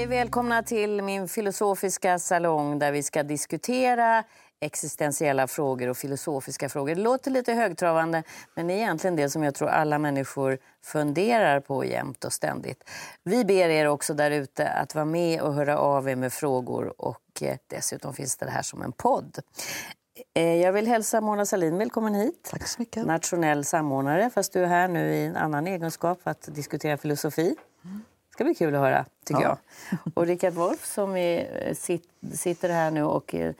Hej, välkomna till min filosofiska salong där vi ska diskutera existentiella frågor och filosofiska frågor. Det låter lite högtravande, men det är egentligen det som jag tror alla människor funderar på jämt och ständigt. Vi ber er också där ute att vara med och höra av er med frågor och eh, dessutom finns det här som en podd. Eh, jag vill hälsa Mona Salin välkommen hit. Tack så mycket. Nationell samordnare, fast du är här nu i en annan egenskap för att diskutera filosofi. Det ska bli kul att höra, tycker Ja. jag. Och Richard Wolff som är, eh, sit, sitter här nu och eh,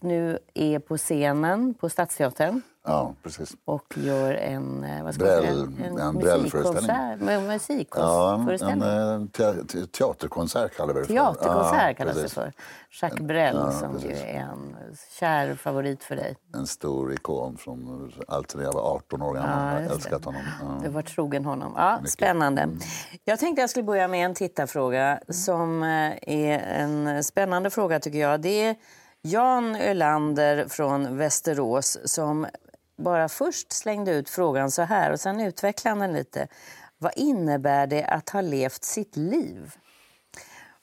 nu är på scenen på Stadsteatern Ja, precis. och gör en, eh, vad ska Bräll- en, en musikkonsert. med Ja, en Musikföreställning. eh, te- te- teaterkonsert kallar vi det för. Teaterkonsert Ja, kallas det precis. för. Jacques Brel Ja, som ju är en kär favorit för dig. En stor ikon från allt sedan jag var 18 år gammal. Ja, jag har älskat det. honom. Du Ja. var trogen honom. Ja, Mycket. spännande. Mm. Jag tänkte jag skulle börja med en tittarfråga som eh, är en spännande fråga tycker jag. Det är Jan Ölander från Västerås som bara först slängde ut frågan så här och sen utvecklade han den lite. Vad innebär det att ha levt sitt liv?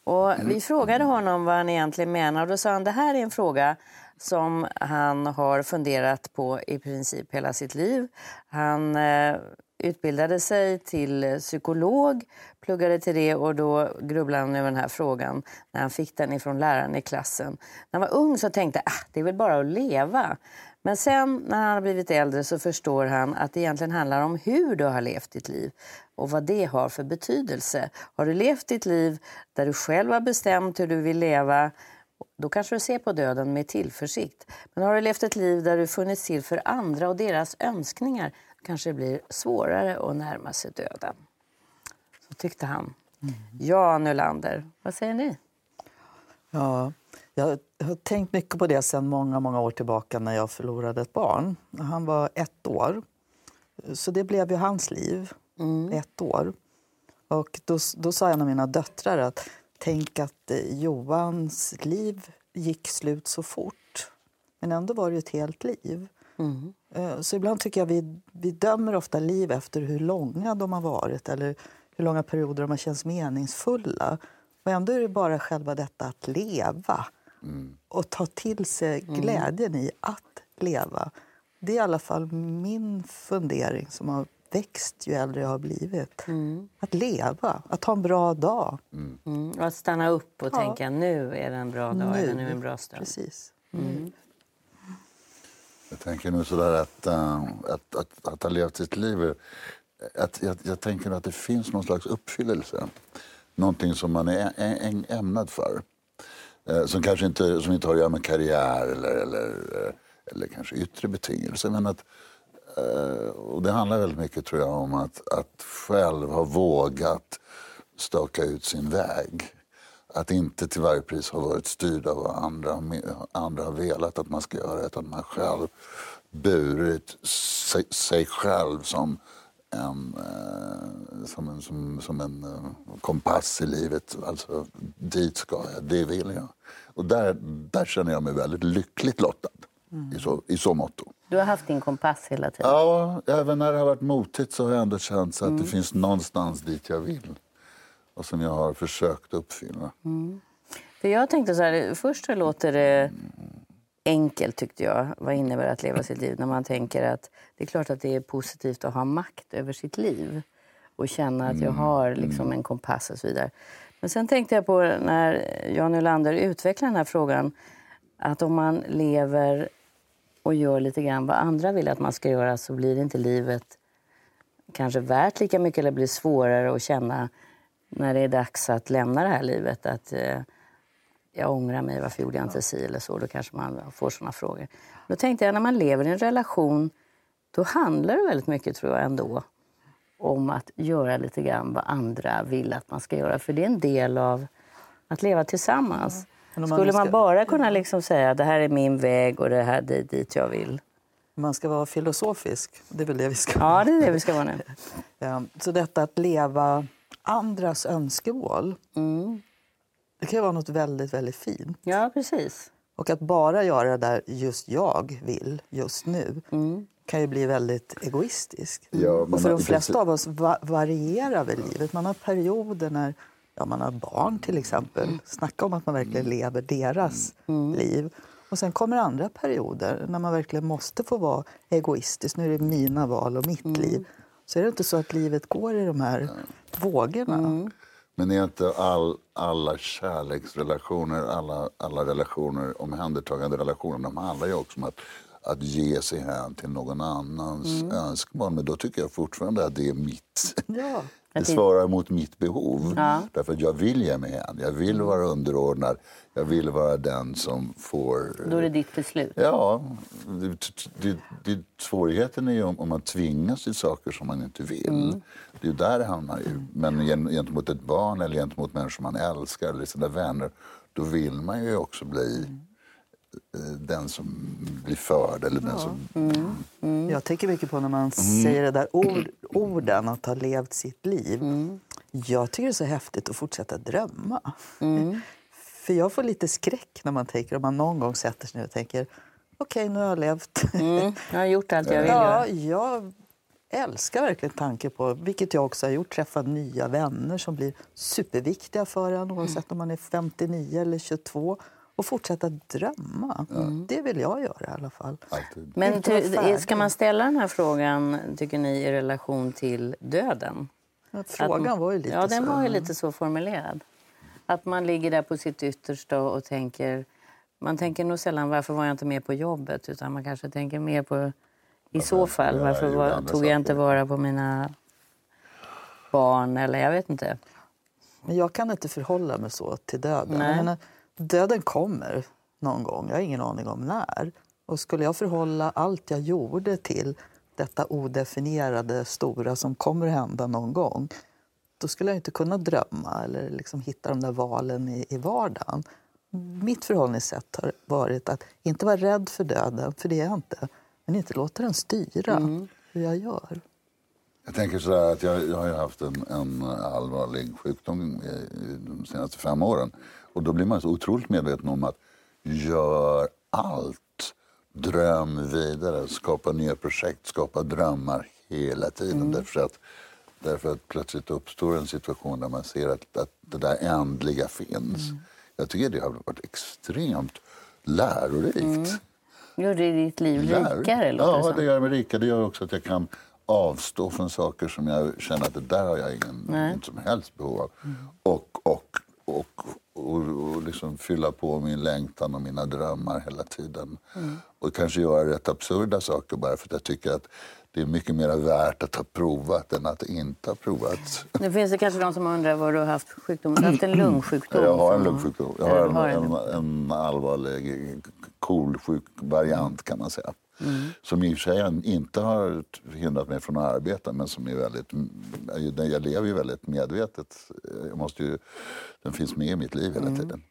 Och vi frågade honom vad han egentligen menar och då sa han det här är en fråga som han har funderat på i princip hela sitt liv. Han eh, utbildade sig till eh, psykolog, pluggade till det och då grubblade han över den här frågan när han fick den ifrån läraren i klassen. När han var ung så tänkte han ah, det är väl bara att leva. Men sen när han har blivit äldre så förstår han att det egentligen handlar om hur du har levt ditt liv och vad det har för betydelse. Har du levt ditt liv där du själv har bestämt hur du vill leva då kanske du ser på döden med tillförsikt. Men har du levt ett liv där du funnits till för andra och deras önskningar kanske blir svårare att närma sig döden. Så tyckte han. Ja, Nylander, vad säger ni? Ja, jag har tänkt mycket på det sedan många, många år tillbaka när jag förlorade ett barn. Han var ett år. Så det blev ju hans liv. Ett år. Och då, då sa en av mina döttrar att tänk att eh, Johans liv gick slut så fort. Men ändå var det ju ett helt liv. Eh, Så ibland tycker jag vi, vi dömer ofta liv efter hur långa de har varit eller hur långa perioder de har känts meningsfulla. Och ändå är det bara själva detta att leva och ta till sig glädjen i att leva. Det är i alla fall min fundering som har växt ju äldre jag har blivit. Att leva, att ha en bra dag. Mm. och Att stanna upp och Ja. tänka nu är det en bra dag eller nu är en bra stund. Precis. Jag tänker nu sådär att, äh, att, att, att ha levt sitt liv. Att, jag, jag tänker att det finns någon slags uppfyllelse. Någonting som man är ä- ä- ämnad för. Eh, som kanske inte, som inte har att göra med karriär eller, eller, eh, eller kanske yttre betingelser. Men att, eh, och det handlar väldigt mycket tror jag om att, att själv ha vågat staka ut sin väg. Att inte till varje pris ha varit styrd av vad andra, andra har velat att man ska göra. Utan man själv burit sig, sig själv som en, eh, som en, som, som en eh, kompass i livet. Alltså, dit ska jag, det vill jag. Och där, där känner jag mig väldigt lyckligt lottad. I, så, I så motto. Du har haft din kompass hela tiden. Ja, även när det har varit motigt så har jag ändå känt så att det finns någonstans dit jag vill. Och som jag har försökt uppfylla. För jag tänkte så här, först så låter det enkelt tyckte jag. Vad innebär att leva sitt liv? När man tänker att det är klart att det är positivt att ha makt över sitt liv och känna att jag har liksom en kompass och så vidare. Men sen tänkte jag på när Jan Nylander utvecklar den här frågan att om man lever och gör lite grann vad andra vill att man ska göra så blir inte livet kanske värt lika mycket eller blir svårare att känna när det är dags att lämna det här livet. Att eh, jag ångrar mig, varför gjorde jag inte si eller så? Då kanske man får såna frågor. Då tänkte jag, när man lever i en relation, då handlar det väldigt mycket tror jag ändå om att göra lite grann vad andra vill att man ska göra. För det är en del av att leva tillsammans. Man Skulle man bara kunna liksom säga det här är min väg och det här är dit jag vill. Man ska vara filosofisk. Det är väl det vi ska Ja, det är det vi ska vara nu. Så detta att leva andras önskemål, det kan ju vara något väldigt, väldigt fint. Ja, precis. Och att bara göra det där just jag vill just nu kan ju bli väldigt egoistiskt. Ja, och för de flesta precis. av oss va- varierar väl livet. Man har perioder när ja, man har barn till exempel. Snacka om att man verkligen lever deras liv. Och sen kommer andra perioder när man verkligen måste få vara egoistisk. Nu är det mina val och mitt liv. Så är det inte så att livet går i de här vågorna. Men är inte all, alla kärleksrelationer, alla, alla relationer, omhändertagande relationer, de handlar ju också om att, att ge sig hän till någon annans önskemål. Men då tycker jag fortfarande att det är mitt. Ja. Det svarar mot mitt behov. Därför att jag vill ge mig hän. Jag vill vara underordnad. Jag vill vara den som får... Då är det ditt beslut. Ja, det, det, svårigheten är ju om, om man tvingas till saker som man inte vill. Det är där det hamnar. Ju. Men gen- gentemot ett barn eller gentemot människor man älskar eller sina vänner, då vill man ju också bli eh, den som blir förd eller den som... Jag tänker mycket på när man säger det där ord, orden, att ha levt sitt liv. Jag tycker det är så häftigt att fortsätta drömma. För jag får lite skräck när man tänker, om man någon gång sätter sig ner och tänker okej, nu har jag levt. Mm. Jag har gjort allt jag vill Ja, jag älskar verkligen tanken på, vilket jag också har gjort, träffa nya vänner som blir superviktiga för en oavsett om man är 59 eller 22 och fortsätta drömma. Det vill jag göra i alla fall. Alltid. Men ty, ska man ställa den här frågan, tycker ni, i relation till döden? Att Frågan Att- var ju lite Ja, den så. var ju lite så formulerad. Att man ligger där på sitt yttersta och tänker... Man tänker nog sällan varför var jag inte med på jobbet utan man kanske tänker mer på i så fall varför var, tog jag inte vara på mina barn eller jag vet inte. Men jag kan inte förhålla mig så till döden. Döden kommer någon gång, jag har ingen aning om när. Och skulle jag förhålla allt jag gjorde till detta odefinierade stora som kommer att hända någon gång då skulle jag inte kunna drömma eller liksom hitta de där valen i, i vardagen. Mitt förhållningssätt har varit att inte vara rädd för döden, för det är jag inte. Men inte låta den styra hur jag gör. Jag tänker så att jag, jag har haft en, en allvarlig sjukdom de senaste fem åren. Och då blir man så otroligt medveten om att gör allt. Dröm vidare, skapa nya projekt, skapa drömmar hela tiden. Därför, att, därför att plötsligt uppstår en situation där man ser att, att det där ändliga finns. Jag tycker det har varit extremt lärorikt. Gör det ditt liv Lär- rikare? Låter Ja, det gör mig rikare. Det gör också att jag kan avstå från saker som jag känner att det där har jag ingen, inget som helst behov av. Och, och, och, och, och liksom fylla på min längtan och mina drömmar hela tiden. Och kanske göra rätt absurda saker bara för att jag tycker att det är mycket mer värt att ha provat än att inte ha provat. Nu finns det kanske de som undrar vad du har haft sjukdom. Du har haft en lungsjukdom. Jag har en lungsjukdom. Jag Ja, har en. en, en allvarlig kolsjuk variant kan man säga. Som i och för sig inte har hindrat mig från att arbeta men som är väldigt... Jag lever ju väldigt medvetet. Jag måste ju, den finns med i mitt liv hela tiden.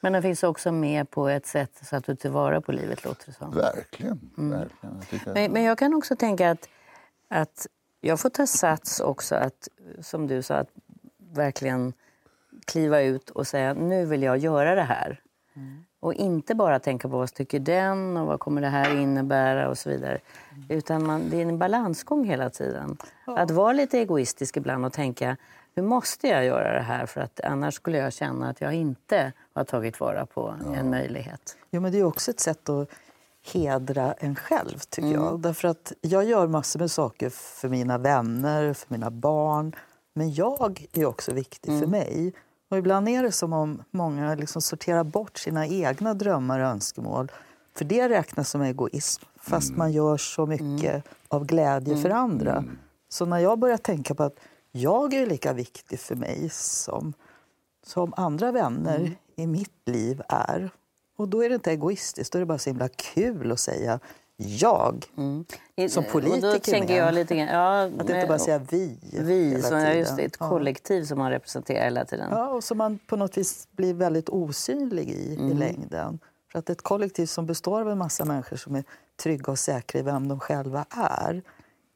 Men den finns också med på ett sätt så att du tillvara på livet, låter det som. Verkligen. verkligen. Jag tycker, Men, men jag kan också tänka att, att jag får ta sats också att, som du sa, att verkligen kliva ut och säga nu vill jag göra det här. Och inte bara tänka på vad tycker den och vad kommer det här innebära och så vidare. Utan man, det är en balansgång hela tiden. Att vara lite egoistisk ibland och tänka hur måste jag göra det här för att annars skulle jag känna att jag inte har tagit vara på en möjlighet. Jo, men det är också ett sätt att hedra en själv, tycker jag. Därför att jag gör massor med saker för mina vänner, för mina barn. Men jag är också viktig för mig. Och ibland är det som om många liksom sorterar bort sina egna drömmar och önskemål. För det räknas som egoism, fast man gör så mycket av glädje för andra. Så när jag börjar tänka på att jag är lika viktig för mig som som andra vänner i mitt liv är. Och då är det inte egoistiskt, då är det bara så himla kul att säga jag. Som politiker och då tänker med. jag lite grann, ja, Att inte bara säga vi vi, så, ja, just det, ett Ja. kollektiv som man representerar hela tiden. Ja, och som man på något vis blir väldigt osynlig i Mm. i längden. För att ett kollektiv som består av en massa människor som är trygga och säkra i vem de själva är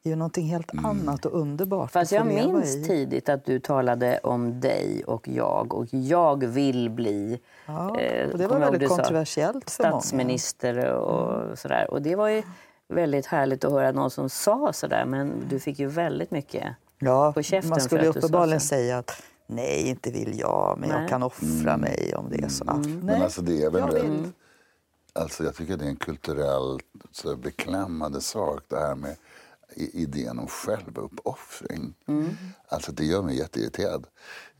är ju någonting helt annat och underbart Fast jag minns i. tidigt att du talade om dig och jag och jag vill bli Ja, eh, och det var väldigt du sa, kontroversiellt för många. Mm. statsminister och sådär. Och det var ju väldigt härligt att höra någon som sa sådär men du fick ju väldigt mycket Ja, på käften man för skulle att uppenbarligen säga att nej, inte vill jag, men Nej. jag kan offra mig om det är så. att, Nej, Men alltså det är väl jag rätt, vill. alltså jag tycker det är en kulturellt så beklämmande sak det här med idén om självuppoffring. Alltså det gör mig jätteirriterad.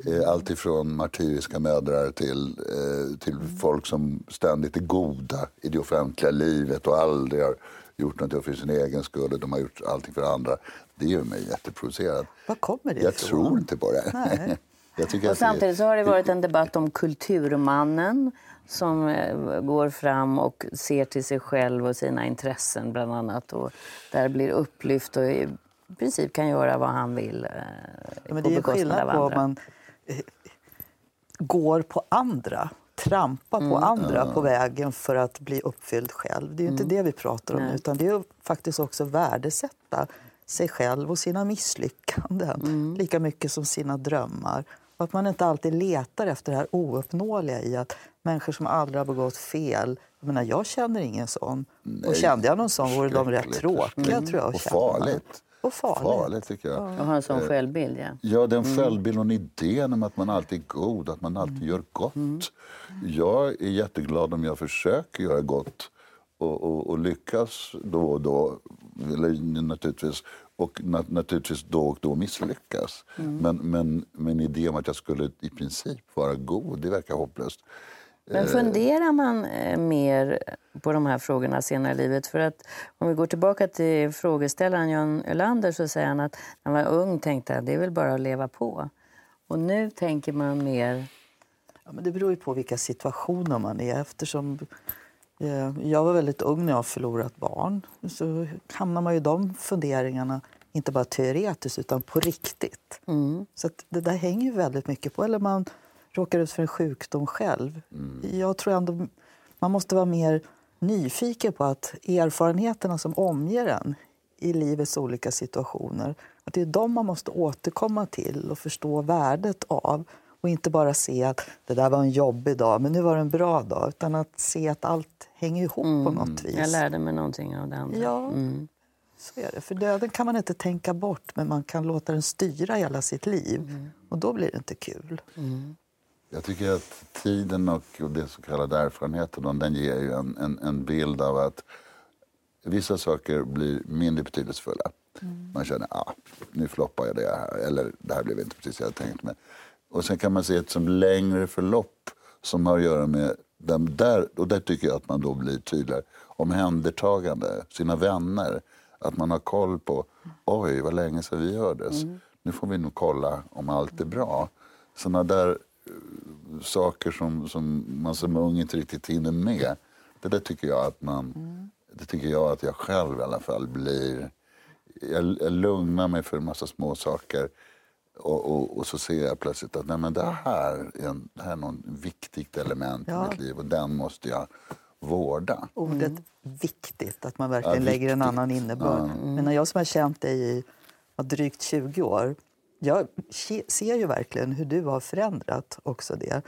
Eh, Allt ifrån martyriska mödrar till, eh, till folk som ständigt är goda i det offentliga livet och aldrig har gjort något för sin egen skull och de har gjort allting för andra. Det gör mig jätteprovocerad. Var kommer det Jag ifrån? tror inte på det. Nej. Jag tycker Och att det- samtidigt så har det varit en debatt om kulturmannen som eh, går fram och ser till sig själv och sina intressen bland annat. Och där blir upplyft och i princip kan göra vad han vill eh, Ja, men på det är ju bekostnad skillnad av på om andra. man eh, går på andra, trampar på andra på vägen för att bli uppfylld själv. Det är ju inte det vi pratar om, Nej. utan det är ju faktiskt också värdesätta sig själv och sina misslyckanden lika mycket som sina drömmar. Och att man inte alltid letar efter det här ouppnåeliga i att människor som aldrig har begått fel jag, menar, jag känner ingen sån. och kände jag någon sån vore de rätt tråkiga, tror jag. att Och farligt. Och farligt. Farligt tycker jag. Och ha en sån självbild, ja. Ja, den självbilden och idén om att man alltid är god, att man alltid gör gott. Jag är jätteglad om jag försöker göra gott och, och, och lyckas då och då. Eller naturligtvis, och na, naturligtvis då och då misslyckas. Men, men, men idén om att jag skulle i princip vara god, det verkar hopplöst. Men funderar man eh, mer på de här frågorna senare i livet? För att om vi går tillbaka till frågeställaren Jan Ölander så säger han att när han var ung tänkte han det är väl bara att leva på. Och nu tänker man mer... Ja, men det beror ju på vilka situationer man är. Eftersom eh, jag var väldigt ung när jag förlorat barn så hamnar man ju i de funderingarna inte bara teoretiskt utan på riktigt. Så att det där hänger väldigt mycket på. Eller man råkar ut för en sjukdom själv. Jag tror ändå man måste vara mer nyfiken på att erfarenheterna som omger en i livets olika situationer, att det är de man måste återkomma till och förstå värdet av. Och inte bara se att det där var en jobbig dag, men nu var det en bra dag. Utan att se att allt hänger ihop på något vis. Jag lärde mig någonting av det andra. Ja, Mm. så är det. För döden kan man inte tänka bort, men man kan låta den styra hela sitt liv. Och då blir det inte kul. Jag tycker att tiden och det så kallade erfarenheten den ger ju en, en, en bild av att vissa saker blir mindre betydelsefulla. Man känner att ah, nu floppar jag det här, eller det här blev inte precis jag hade tänkt mig. Och sen kan man se ett som längre förlopp som har att göra med den där, och där tycker jag att man då blir tydligare, omhändertagande, sina vänner. Att man har koll på, oj vad länge sedan vi hördes. Nu får vi nog kolla om allt är bra. Såna där eh, saker som, som man som ung inte riktigt hinner med. Det där tycker jag att man, det tycker jag att jag själv i alla fall blir. Jag, jag lugnar mig för en massa små saker och, och, och så ser jag plötsligt att nej, men det, här är en, det här är något viktigt element Ja. i mitt liv och den måste jag vårda. Ordet viktigt, att man verkligen Ja, lägger en annan innebörd. Men när jag som har känt dig i drygt 20 år, jag se- ser ju verkligen hur du har förändrat också det.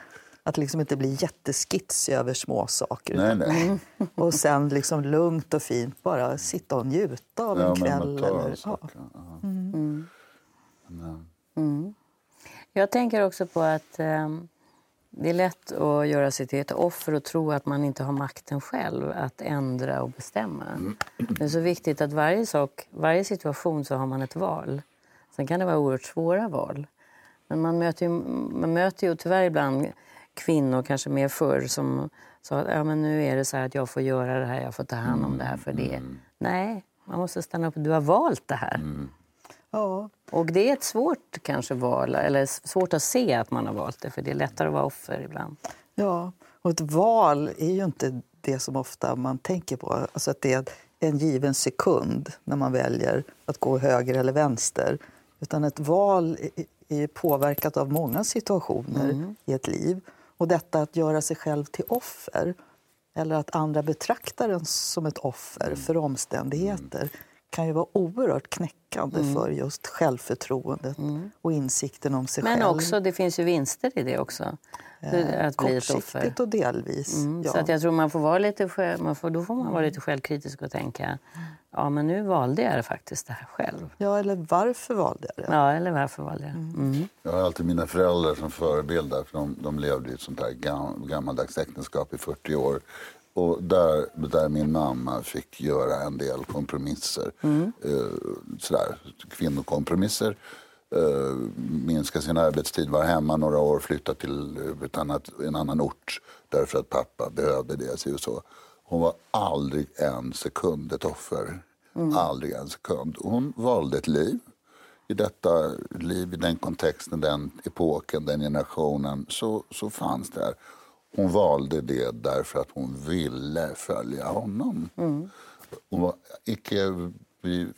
Att liksom inte bli jätteskits över små saker. Nej, nej. Och sen liksom lugnt och fint bara sitta och njuta av en Ja, men kväll. Eller, ja. saker. Men, Jag tänker också på att eh, det är lätt att göra sig till ett offer och tro att man inte har makten själv att ändra och bestämma. Det är så viktigt att varje sak, varje situation så har man ett val. Sen kan det vara oerhört svåra val. Men man möter ju, man möter ju tyvärr ibland kvinnor, kanske mer förr, som sa att ja, men nu är det så här att jag får göra det här, jag får ta hand om det här för det. Nej, man måste stanna upp. Du har valt det här. Ja. Och det är ett svårt kanske val, eller svårt att se att man har valt det, för det är lättare att vara offer ibland. Ja, och ett val är ju inte det som ofta man tänker på. Alltså att det är en given sekund när man väljer att gå höger eller vänster. Utan ett val är- påverkat av många situationer i ett liv. Och detta att göra sig själv till offer, eller att andra betraktar en som ett offer för omständigheter kan ju vara oerhört knäckande för just självförtroendet och insikten om sig Men själv. också, det finns ju vinster i det också. Eh, att bli ett offer. Kortsiktigt och delvis. Mm, ja. Så att jag tror man får vara lite själv, man får, då får man vara lite självkritisk och tänka ja men nu valde jag det faktiskt det här själv. Ja, eller varför valde jag det? Ja, eller varför valde jag mm. Jag har alltid mina föräldrar som förebilder. För de, de levde i ett sånt här gam, gammaldags äktenskap i 40 år. Och där, där min mamma fick göra en del kompromisser. Mm. Eh, sådär, kvinnokompromisser. Eh, minska sin arbetstid, vara hemma några år, flytta till ett annat, en annan ort därför att pappa behövde det. Så. Hon var aldrig en sekund ett offer. Mm. Aldrig en sekund. Hon valde ett liv. I detta liv, i den kontexten, den epoken, den generationen, så, så fanns det här. Hon valde det därför att hon ville följa honom. Mm. Hon var icke,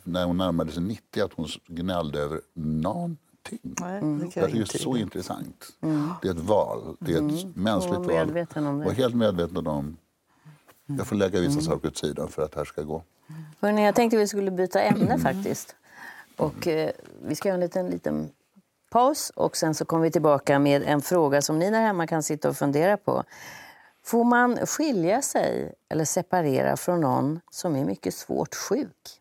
när hon närmade sig 90, att hon gnällde över någonting. Nej, det, mm. det är just så intressant. Mm. Det är ett val. Det är ett mm. mänskligt val. Var helt medveten om jag får lägga vissa mm. saker åt sidan för att det här ska gå. Hörrni, jag tänkte vi skulle byta ämne faktiskt. Och, eh, vi ska göra en liten, liten paus och sen så kommer vi tillbaka med en fråga som ni där hemma kan sitta och fundera på. Får man skilja sig eller separera från någon som är mycket svårt sjuk?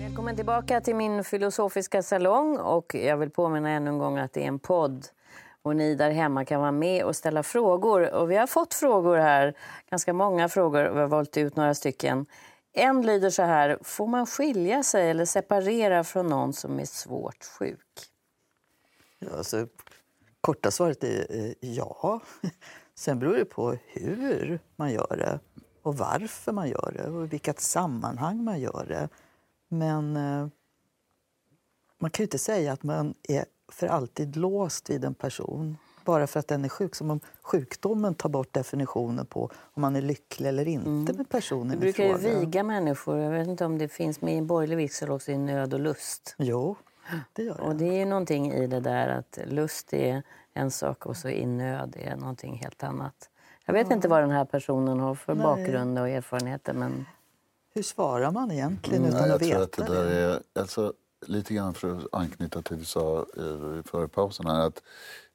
Välkommen tillbaka till min filosofiska salong. Och jag vill påminna ännu en gång att det är en podd. Och ni där hemma kan vara med och ställa frågor. Och vi har fått frågor här, ganska många frågor. och Vi har valt ut några stycken. En lyder så här, får man skilja sig eller separera från någon som är svårt sjuk? Ja, alltså, korta svaret är eh, ja. Sen beror det på hur man gör det och varför man gör det och i vilket sammanhang man gör det. Men eh, man kan ju inte säga att man är för alltid låst vid en person bara för att den är sjuk. Som om sjukdomen tar bort definitionen på om man är lycklig eller inte mm. med personen Du brukar ju viga människor. Jag vet inte om det finns med i en borgerlig vigsel också i nöd och lust. Jo, det gör det. Och det är någonting i det där att lust är en sak och så i nöd är någonting helt annat. Jag vet ja. inte vad den här personen har för Nej. bakgrund och erfarenheter men... Hur svarar man egentligen mm, utan jag att veta att det? Där är, alltså, lite grann för att anknyta till det du sa före pausen här, att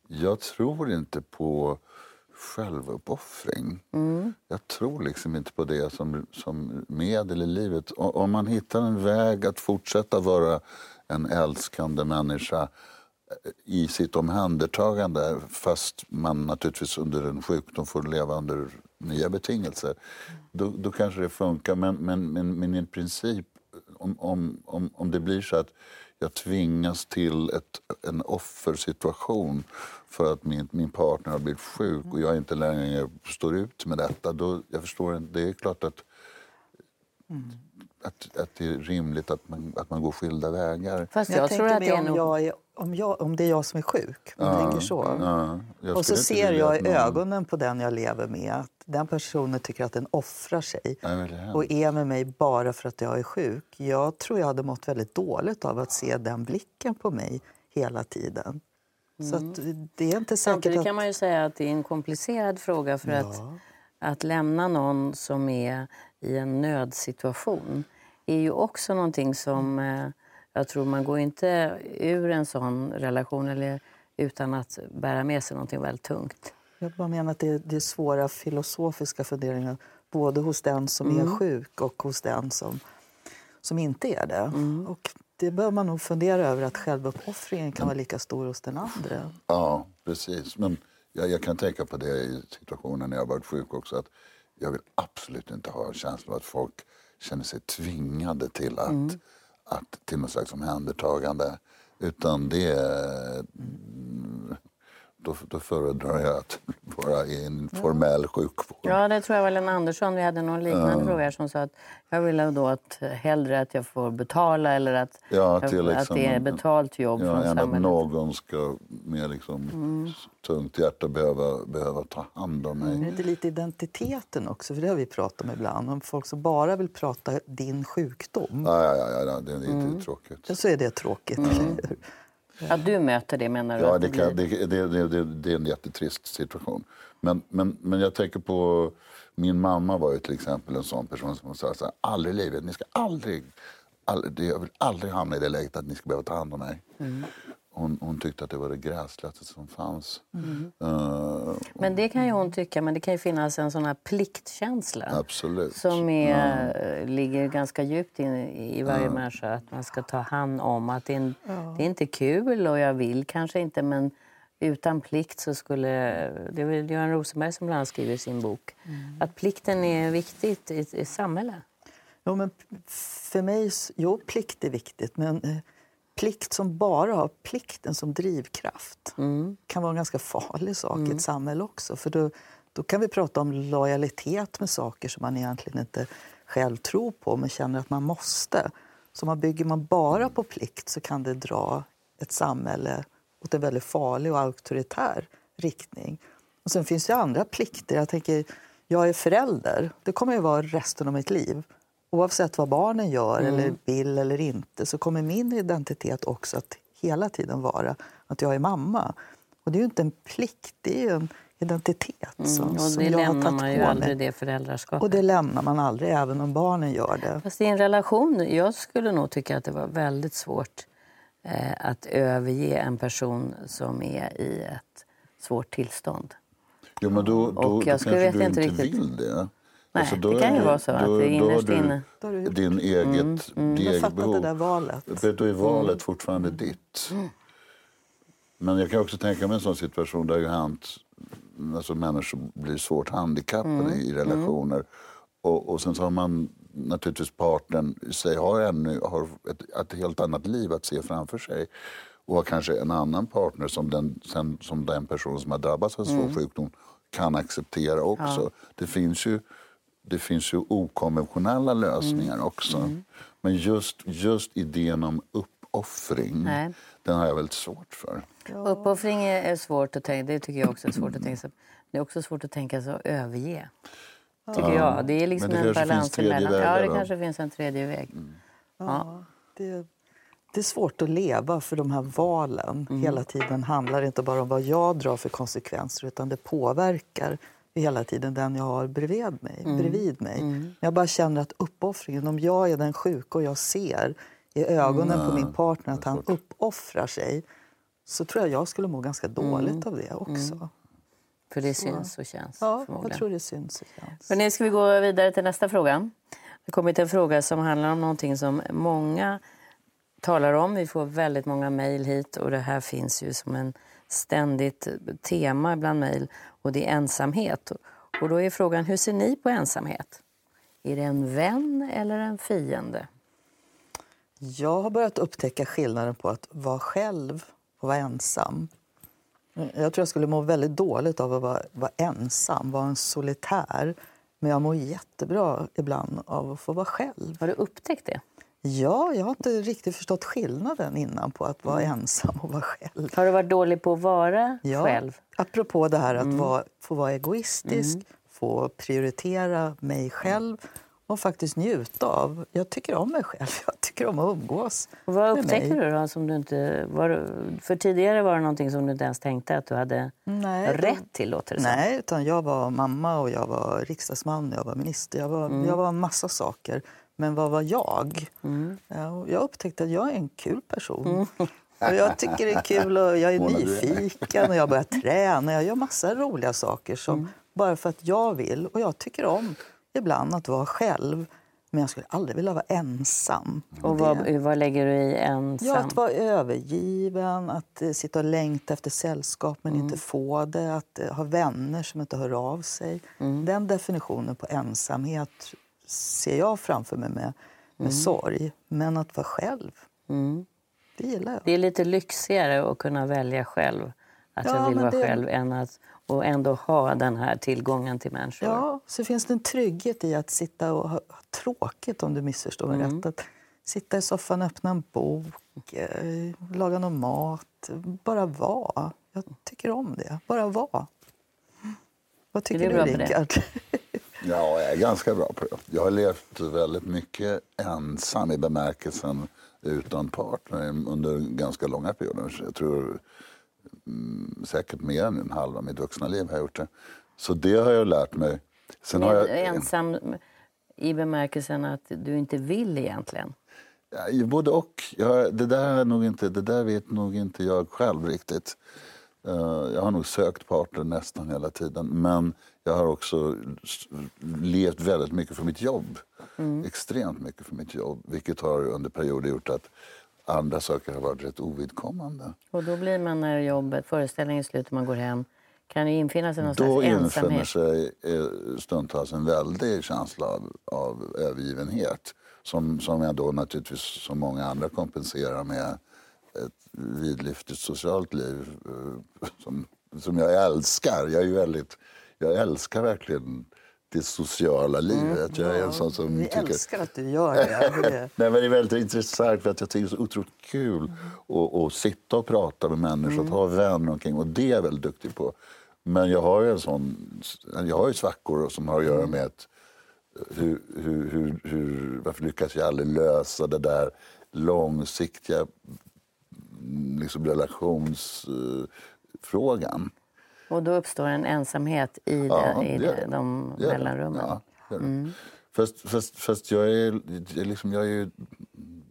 jag tror inte på självuppoffring. Mm. Jag tror liksom inte på det som, som medel i livet. Om man hittar en väg att fortsätta vara en älskande människa eh, i sitt omhändertagande fast man naturligtvis under en sjukdom får leva under nya betingelser. Då, då kanske det funkar. Men, men, men, men i princip, om, om, om, om det blir så att jag tvingas till ett, en offersituation för att min, min partner har blivit sjuk och jag inte längre står ut med detta. Då, jag förstår inte, det är klart att, mm. att, att det är rimligt att man, att man går skilda vägar. Fast jag, jag tror att det är nog... jag är om, jag, om det är jag som är sjuk, om ja, tänker så. Ja, och så ser jag i någon... ögonen på den jag lever med att den personen tycker att den offrar sig och är med mig bara för att jag är sjuk. Jag tror jag hade mått väldigt dåligt av att se den blicken på mig hela tiden. Mm. Så det är inte säkert Samtidigt kan man ju säga att det är en komplicerad fråga för ja. att, att lämna någon som är i en nödsituation är ju också någonting som eh, jag tror man går inte ur en sån relation eller, utan att bära med sig någonting väldigt tungt. Jag bara menar att det är, det är svåra filosofiska funderingar både hos den som mm. är sjuk och hos den som, som inte är det. Mm. Och det bör man nog fundera över, att självuppoffringen kan vara lika stor hos den andra. Ja, precis. Men jag, jag kan tänka på det i situationen när jag varit sjuk också. Att jag vill absolut inte ha känslan av att folk känner sig tvingade till att mm att, till något slags omhändertagande. Utan det då, då föredrar jag att vara i en formell sjukvård. Ja, det tror jag var Lena Andersson. Vi hade någon liknande ja. fråga som sa att jag vill då att hellre att jag får betala eller att, ja, jag, liksom, att det är betalt jobb ja, från än samhället. att någon ska med liksom mm. tungt hjärta behöva, behöva ta hand om mig. Mm. Det är lite identiteten också, för det har vi pratat om ibland. Om folk som bara vill prata din sjukdom. Ja, ja, ja, ja det är lite mm. tråkigt. Så är det tråkigt, mm. Att du möter det menar du? Ja, det, kan, det, det, det, det, är en jättetrist situation. Men, men, men jag tänker på... Min mamma var ju till exempel en sån person som sa så här, aldrig i livet, ni ska aldrig, aldrig, jag vill aldrig hamna i det läget att ni ska behöva ta hand om mig. Mm. Hon, hon tyckte att det var det gräsligaste som fanns. Mm. Uh, men det kan ju hon tycka, men det kan ju finnas en sån här pliktkänsla. Absolut. Som är, ja. ligger ganska djupt in i varje ja. människa. Att man ska ta hand om att det är, ja. det är inte kul och jag vill kanske inte men utan plikt så skulle... Det är Göran Rosenberg som bland skriver i sin bok. Mm. Att plikten är viktigt i ett samhälle. Jo, men för mig... Jo, plikt är viktigt, men eh, plikt som bara har plikten som drivkraft mm. kan vara en ganska farlig sak mm. i ett samhälle också. För då, då kan vi prata om lojalitet med saker som man egentligen inte själv tror på men känner att man måste. Så man bygger man bara på plikt så kan det dra ett samhälle åt en väldigt farlig och auktoritär riktning. Och sen finns det andra plikter. Jag tänker, jag är förälder. Det kommer jag vara resten av mitt liv. Oavsett vad barnen gör mm. eller vill eller inte så kommer min identitet också att hela tiden vara att jag är mamma. Och det är ju inte en plikt, det är en identitet mm, som, mm, och som det jag lämnar har tagit man ju aldrig, det föräldraskapet. Och det lämnar man aldrig, även om barnen gör det. Fast i en relation, jag skulle nog tycka att det var väldigt svårt eh, att överge en person som är i ett svårt tillstånd. Jo, men då, då, och jag då kanske du inte riktigt... vill det. Nej, alltså det kan ju vara så. Då, att det innerst inne... Din eget, mm, mm. eget behov. det där valet. Då är valet mm. fortfarande ditt. Mm. Men jag kan också tänka mig en sån situation där hänt alltså människor blir svårt handikappade mm. i relationer. Mm. Och, och sen så har man naturligtvis partnern i sig har, ännu, har ett, ett, helt annat liv att se framför sig och har kanske en annan partner som den, sen, som den person som har drabbats av svår mm. sjukdom kan acceptera också. Ja. Det finns ju det finns ju okonventionella lösningar mm. också. Mm. Men just, just idén om uppoffring, Nej. den har jag väldigt svårt för. Ja. Uppoffring är svårt att tänka, det tycker jag också är svårt att tänka sig. Det är också svårt att tänka sig att överge. Tycker ja. jag. Det är liksom det en balans emellan. Ja, det då. kanske finns en tredje väg. Mm. Ja. Det, det, är svårt att leva för de här valen mm. hela tiden handlar inte bara om vad jag drar för konsekvenser utan det påverkar hela tiden den jag har bredvid mig. Mm. Bredvid mig. Mm. Jag bara känner att uppoffringen, om jag är den sjuka och jag ser i ögonen mm. på min partner att han uppoffrar sig så tror jag jag skulle må ganska dåligt mm. av det också. Mm. För det syns och känns? Ja, jag tror det syns och känns. nu ska vi gå vidare till nästa fråga. Det har kommit en fråga som handlar om någonting som många talar om. Vi får väldigt många mejl hit och det här finns ju som en ständigt tema bland mejl och det är ensamhet. Och då är frågan, hur ser ni på ensamhet? Är det en vän eller en fiende? Jag har börjat upptäcka skillnaden på att vara själv och vara ensam. Jag tror jag skulle må väldigt dåligt av att vara, vara ensam, vara en solitär. Men jag mår jättebra ibland av att få vara själv. Har du upptäckt det? Ja, jag har inte riktigt förstått skillnaden innan på att vara mm. ensam och vara själv. Har du varit dålig på att vara ja, själv? Apropå det här att mm. vara, få vara egoistisk, mm. få prioritera mig själv och faktiskt njuta av. Jag tycker om mig själv, jag tycker om att umgås och Vad upptäckte du då? Som du inte, var, för tidigare var det någonting som du inte ens tänkte att du hade nej, rätt till? Låter det nej, utan jag var mamma och jag var riksdagsman, jag var minister, jag var, mm. jag var en massa saker. Men vad var jag? Mm. Jag upptäckte att jag är en kul person. Mm. Och jag tycker det är kul och jag är nyfiken och jag börjar träna. Jag gör massa roliga saker som, mm. bara för att jag vill. Och jag tycker om ibland att vara själv. Men jag skulle aldrig vilja vara ensam. Och vad, vad lägger du i ensam? Ja, att vara övergiven, att uh, sitta och längta efter sällskap men mm. inte få det. Att uh, ha vänner som inte hör av sig. Mm. Den definitionen på ensamhet ser jag framför mig med, med mm. sorg. Men att vara själv, mm. det gillar jag. Det är lite lyxigare att kunna välja själv. Att ja, jag vill vara det... själv än att och ändå ha den här tillgången till människor. Ja, så finns det en trygghet i att sitta och ha, tråkigt om du missförstår mig mm. rätt. Att sitta i soffan, öppna en bok, eh, laga någon mat. Bara vara. Jag tycker om det. Bara vara. Vad tycker du, Rickard? Ja, jag är ganska bra på det. Jag har levt väldigt mycket ensam i bemärkelsen utan partner under ganska långa perioder. Jag tror mm, säkert mer än halva mitt vuxna liv har jag gjort det. Så det har jag lärt mig. Sen har jag... Ensam i bemärkelsen att du inte vill egentligen? Ja, både och. Jag, det, där är nog inte, det där vet nog inte jag själv riktigt. Uh, jag har nog sökt partner nästan hela tiden. Men jag har också levt väldigt mycket för mitt jobb. Mm. Extremt mycket för mitt jobb. Vilket har under perioder gjort att andra saker har varit rätt ovidkommande. Och då blir man när jobbet, föreställningen är slut och man går hem, kan det infinna sig någon då slags ensamhet? Då infinner sig eh, stundtals en väldig känsla av, av övergivenhet som, som jag då naturligtvis som många andra kompenserar med ett vidlyftigt socialt liv eh, som, som jag älskar. Jag, är väldigt, jag älskar verkligen det sociala mm. livet. Mm, jag är en sån som vi tycker... älskar att du gör det. Nej, men det är väldigt intressant för att jag tycker det är så otroligt kul mm. att, att sitta och prata med människor, mm. att ha vänner omkring och det är jag väldigt duktig på. Men jag har ju en sån, jag har ju svackor som har att göra med att hur, hur, hur, hur, varför lyckas jag aldrig lösa det där långsiktiga liksom relationsfrågan? Och då uppstår en ensamhet i, ja, det, i det, de det, mellanrummen? Ja, det mm. Fast, fast, fast jag är, liksom, jag är ju,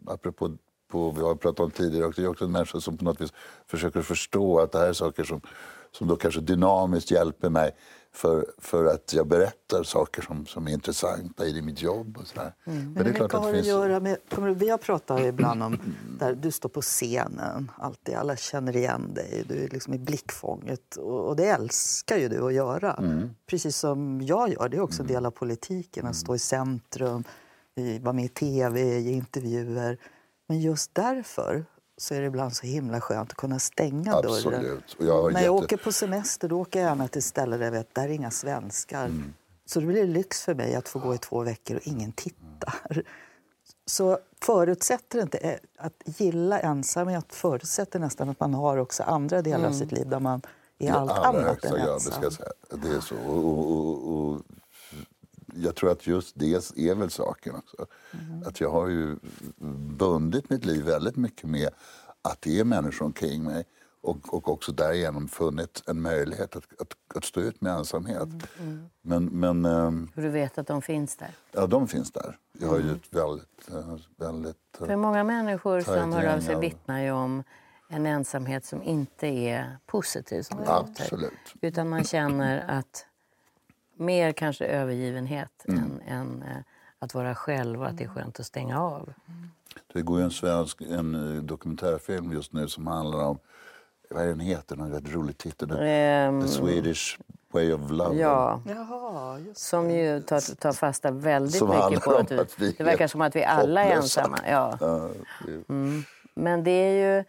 apropå på, vi har pratat om tidigare också, jag är också en människa som på något vis försöker förstå att det här är saker som, som då kanske dynamiskt hjälper mig för, för att jag berättar saker som, som är intressanta i mitt jobb. Och sådär. Mm. Men, Men det är klart att det finns... göra med, kommer, vi har pratat ibland om där du står på scenen, alltid, alla känner igen dig, du är liksom i blickfånget. Och, och det älskar ju du att göra, mm. precis som jag gör. Det är också en del av politiken, att stå i centrum, vara med i tv, ge intervjuer. Men just därför så är det ibland så himla skönt att kunna stänga Absolut. dörren. Jag När jag jätte... åker på semester då åker jag gärna till ställen där jag vet där är inga svenskar. Mm. Så det blir lyx för mig att få gå i två veckor och ingen tittar. Så förutsätter inte eh, att gilla ensamhet förutsätter nästan att man har också andra delar mm. av sitt liv där man är allt ja, annat än ensam. Ja, det, ska säga. det är så. Och, och, och, jag tror att just det är väl saken också. Mm. Att jag har ju bundit mitt liv väldigt mycket med att det är människor omkring mig och, och också därigenom funnit en möjlighet att, att, att stå ut med ensamhet. Mm, mm. Men, men, ähm, du vet att de finns där? Ja, de finns där. Jag har ju mm. ett väldigt... Äh, väldigt äh, För många människor som hör av sig vittnar ju om en ensamhet som inte är positiv, som det Absolut. Låter, utan man känner att mer kanske övergivenhet mm. än, än uh, att vara själv och att det är skönt att stänga av. Det går en svensk en eh, dokumentärfilm just nu som handlar om vad är den heter? Den väldigt rolig titel. Um, The Swedish Way of Love. Ja, Jaha, som ju tar, tar fasta väldigt som mycket på att, att vi det verkar som att vi alla är ensamma. Ja. Mm. Men det är ju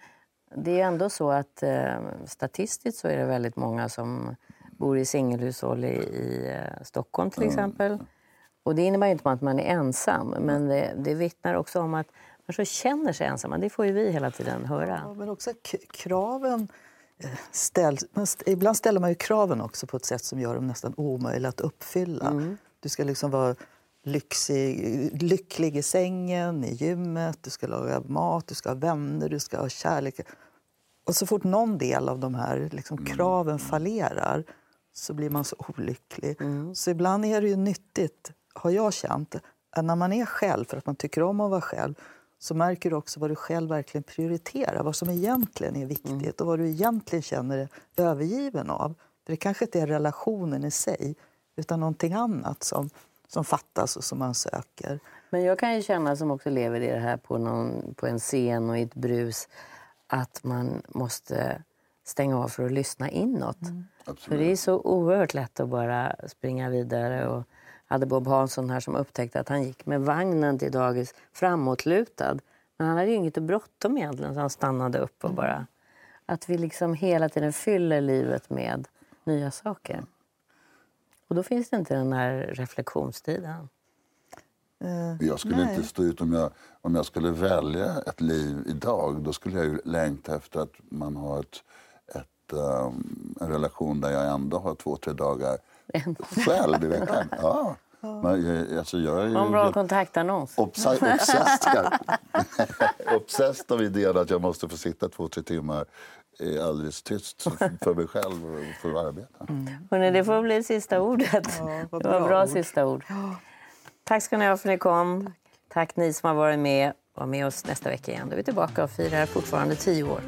det är ändå så att eh, statistiskt så är det väldigt många som bor i singelhushåll i, i eh, Stockholm till exempel. Och det innebär inte att man är ensam, men det, det vittnar också om att människor känner sig ensamma. Det får ju vi hela tiden höra. Ja, men också kraven eh, ställs... Ibland ställer man ju kraven också på ett sätt som gör dem nästan omöjliga att uppfylla. Mm. Du ska liksom vara lyxig, lycklig i sängen, i gymmet, du ska laga mat, du ska ha vänner, du ska ha kärlek. Och så fort någon del av de här liksom, mm. kraven fallerar så blir man så olycklig. Mm. Så ibland är det ju nyttigt, har jag känt, att när man är själv, för att man tycker om att vara själv, så märker du också vad du själv verkligen prioriterar, vad som egentligen är viktigt mm. och vad du egentligen känner dig övergiven av. Det kanske inte är relationen i sig, utan någonting annat som, som fattas och som man söker. Men jag kan ju känna, som också lever i det här på, någon, på en scen och i ett brus, att man måste stänga av för att lyssna inåt. Mm. För det är så oerhört lätt att bara springa vidare. Och hade Bob Hansson här som upptäckte att han gick med vagnen till dagis framåtlutad. Men han hade ju inget bråttom egentligen så han stannade upp och bara... Att vi liksom hela tiden fyller livet med nya saker. Och då finns det inte den här reflektionstiden. Uh, jag skulle nej. inte stå ut om jag, om jag skulle välja ett liv idag. Då skulle jag ju längta efter att man har ett um, en relation där jag ändå har två, tre dagar själv i veckan. Ja. Men, jag, alltså, jag är ju en bra kontaktannons. Obsessed, obsessed av idén att jag måste få sitta två, tre timmar alldeles tyst för mig själv och för att arbeta. Mm. Hörrni, det får bli sista ordet. Ja, det var bra ord. sista ord. Tack ska ni ha för att ni kom. Tack ni som har varit med. Var med oss nästa vecka igen. Då är vi tillbaka och firar fortfarande tio år.